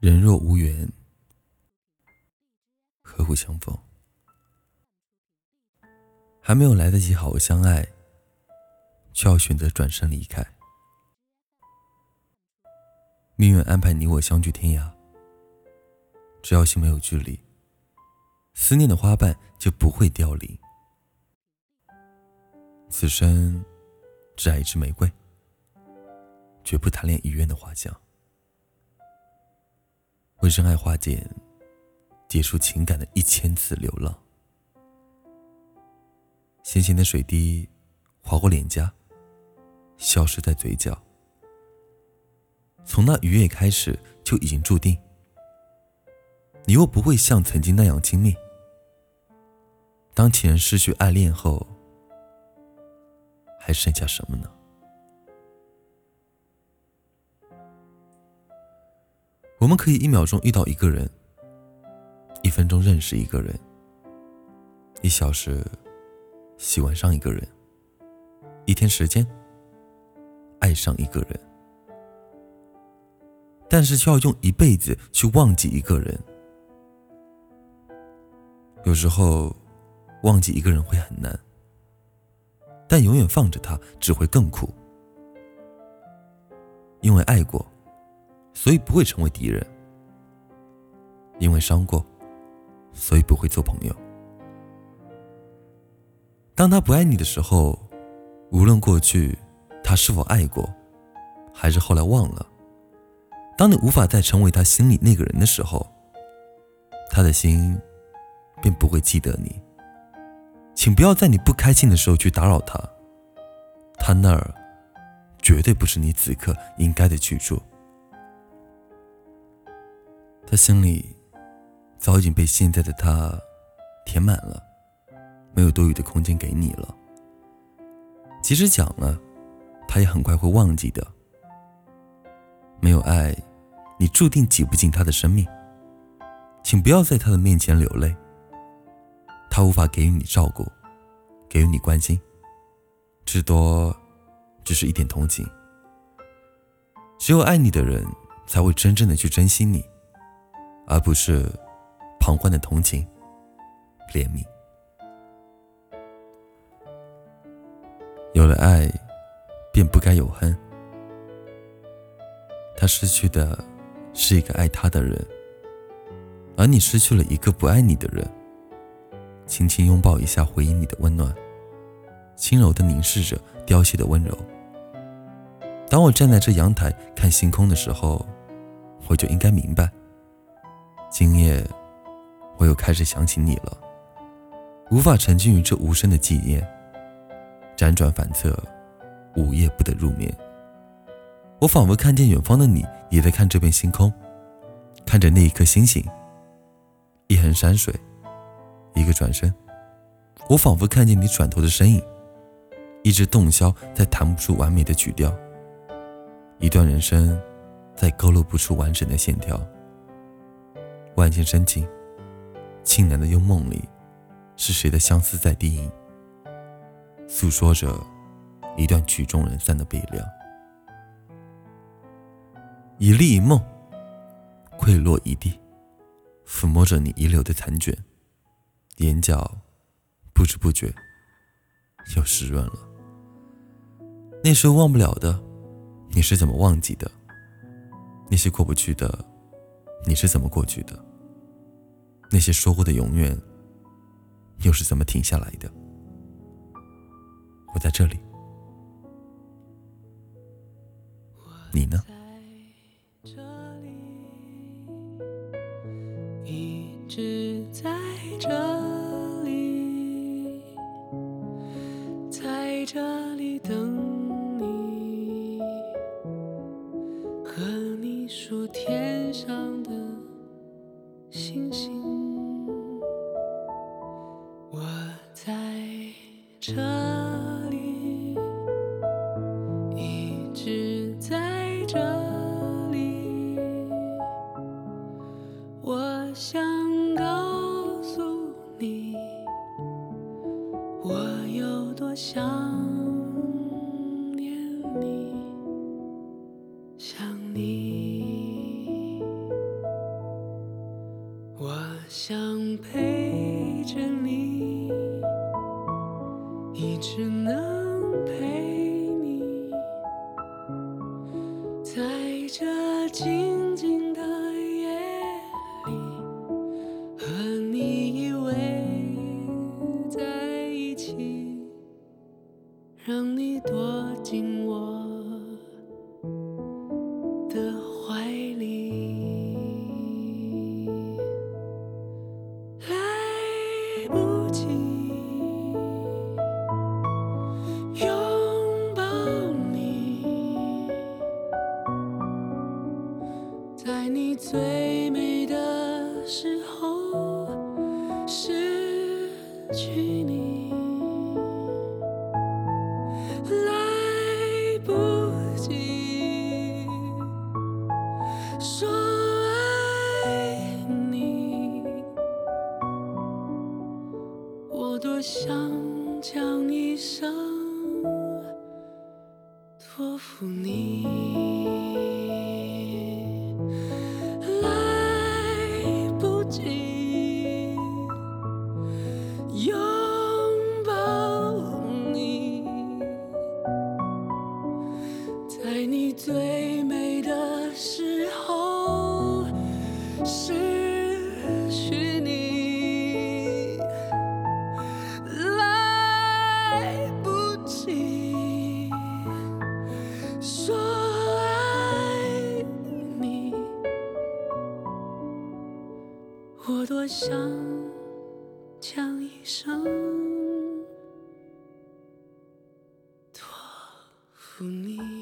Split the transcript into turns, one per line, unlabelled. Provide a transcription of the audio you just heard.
人若无缘，何苦相逢？还没有来得及好好相爱，就要选择转身离开。命运安排你我相聚天涯，只要心没有距离，思念的花瓣就不会凋零。此生只爱一支玫瑰，绝不贪恋一院的花香。为真爱化解，结束情感的一千次流浪。咸咸的水滴划过脸颊，消失在嘴角。从那愉悦开始，就已经注定，你又不会像曾经那样亲密。当情人失去爱恋后，还剩下什么呢？我们可以一秒钟遇到一个人，一分钟认识一个人，一小时喜欢上一个人，一天时间爱上一个人，但是却要用一辈子去忘记一个人。有时候，忘记一个人会很难，但永远放着他只会更苦，因为爱过。所以不会成为敌人，因为伤过，所以不会做朋友。当他不爱你的时候，无论过去他是否爱过，还是后来忘了，当你无法再成为他心里那个人的时候，他的心便不会记得你。请不要在你不开心的时候去打扰他，他那儿绝对不是你此刻应该的去处。他心里早已经被现在的他填满了，没有多余的空间给你了。即使讲了，他也很快会忘记的。没有爱，你注定挤不进他的生命。请不要在他的面前流泪。他无法给予你照顾，给予你关心，至多只是一点同情。只有爱你的人，才会真正的去珍惜你。而不是旁观的同情、怜悯。有了爱，便不该有恨。他失去的是一个爱他的人，而你失去了一个不爱你的人。轻轻拥抱一下，回应你的温暖，轻柔的凝视着凋谢的温柔。当我站在这阳台看星空的时候，我就应该明白。今夜，我又开始想起你了，无法沉浸于这无声的纪念，辗转反侧，午夜不得入眠。我仿佛看见远方的你也在看这片星空，看着那一颗星星，一横山水，一个转身，我仿佛看见你转头的身影，一直洞箫在弹不出完美的曲调，一段人生在勾勒不出完整的线条。万千深情，轻喃的幽梦里，是谁的相思在低吟，诉说着一段曲终人散的悲凉。一粒一梦，溃落一地，抚摸着你遗留的残卷，眼角不知不觉又湿润了。那时候忘不了的，你是怎么忘记的？那些过不去的，你是怎么过去的？那些说过的永远，又是怎么停下来的？我在这里，你呢？
一直在这有多想念你想你。我想陪着你一直能陪你在这今我想将一生托付你，来不及拥抱你，在你最美的时候失我多想将一生托付你。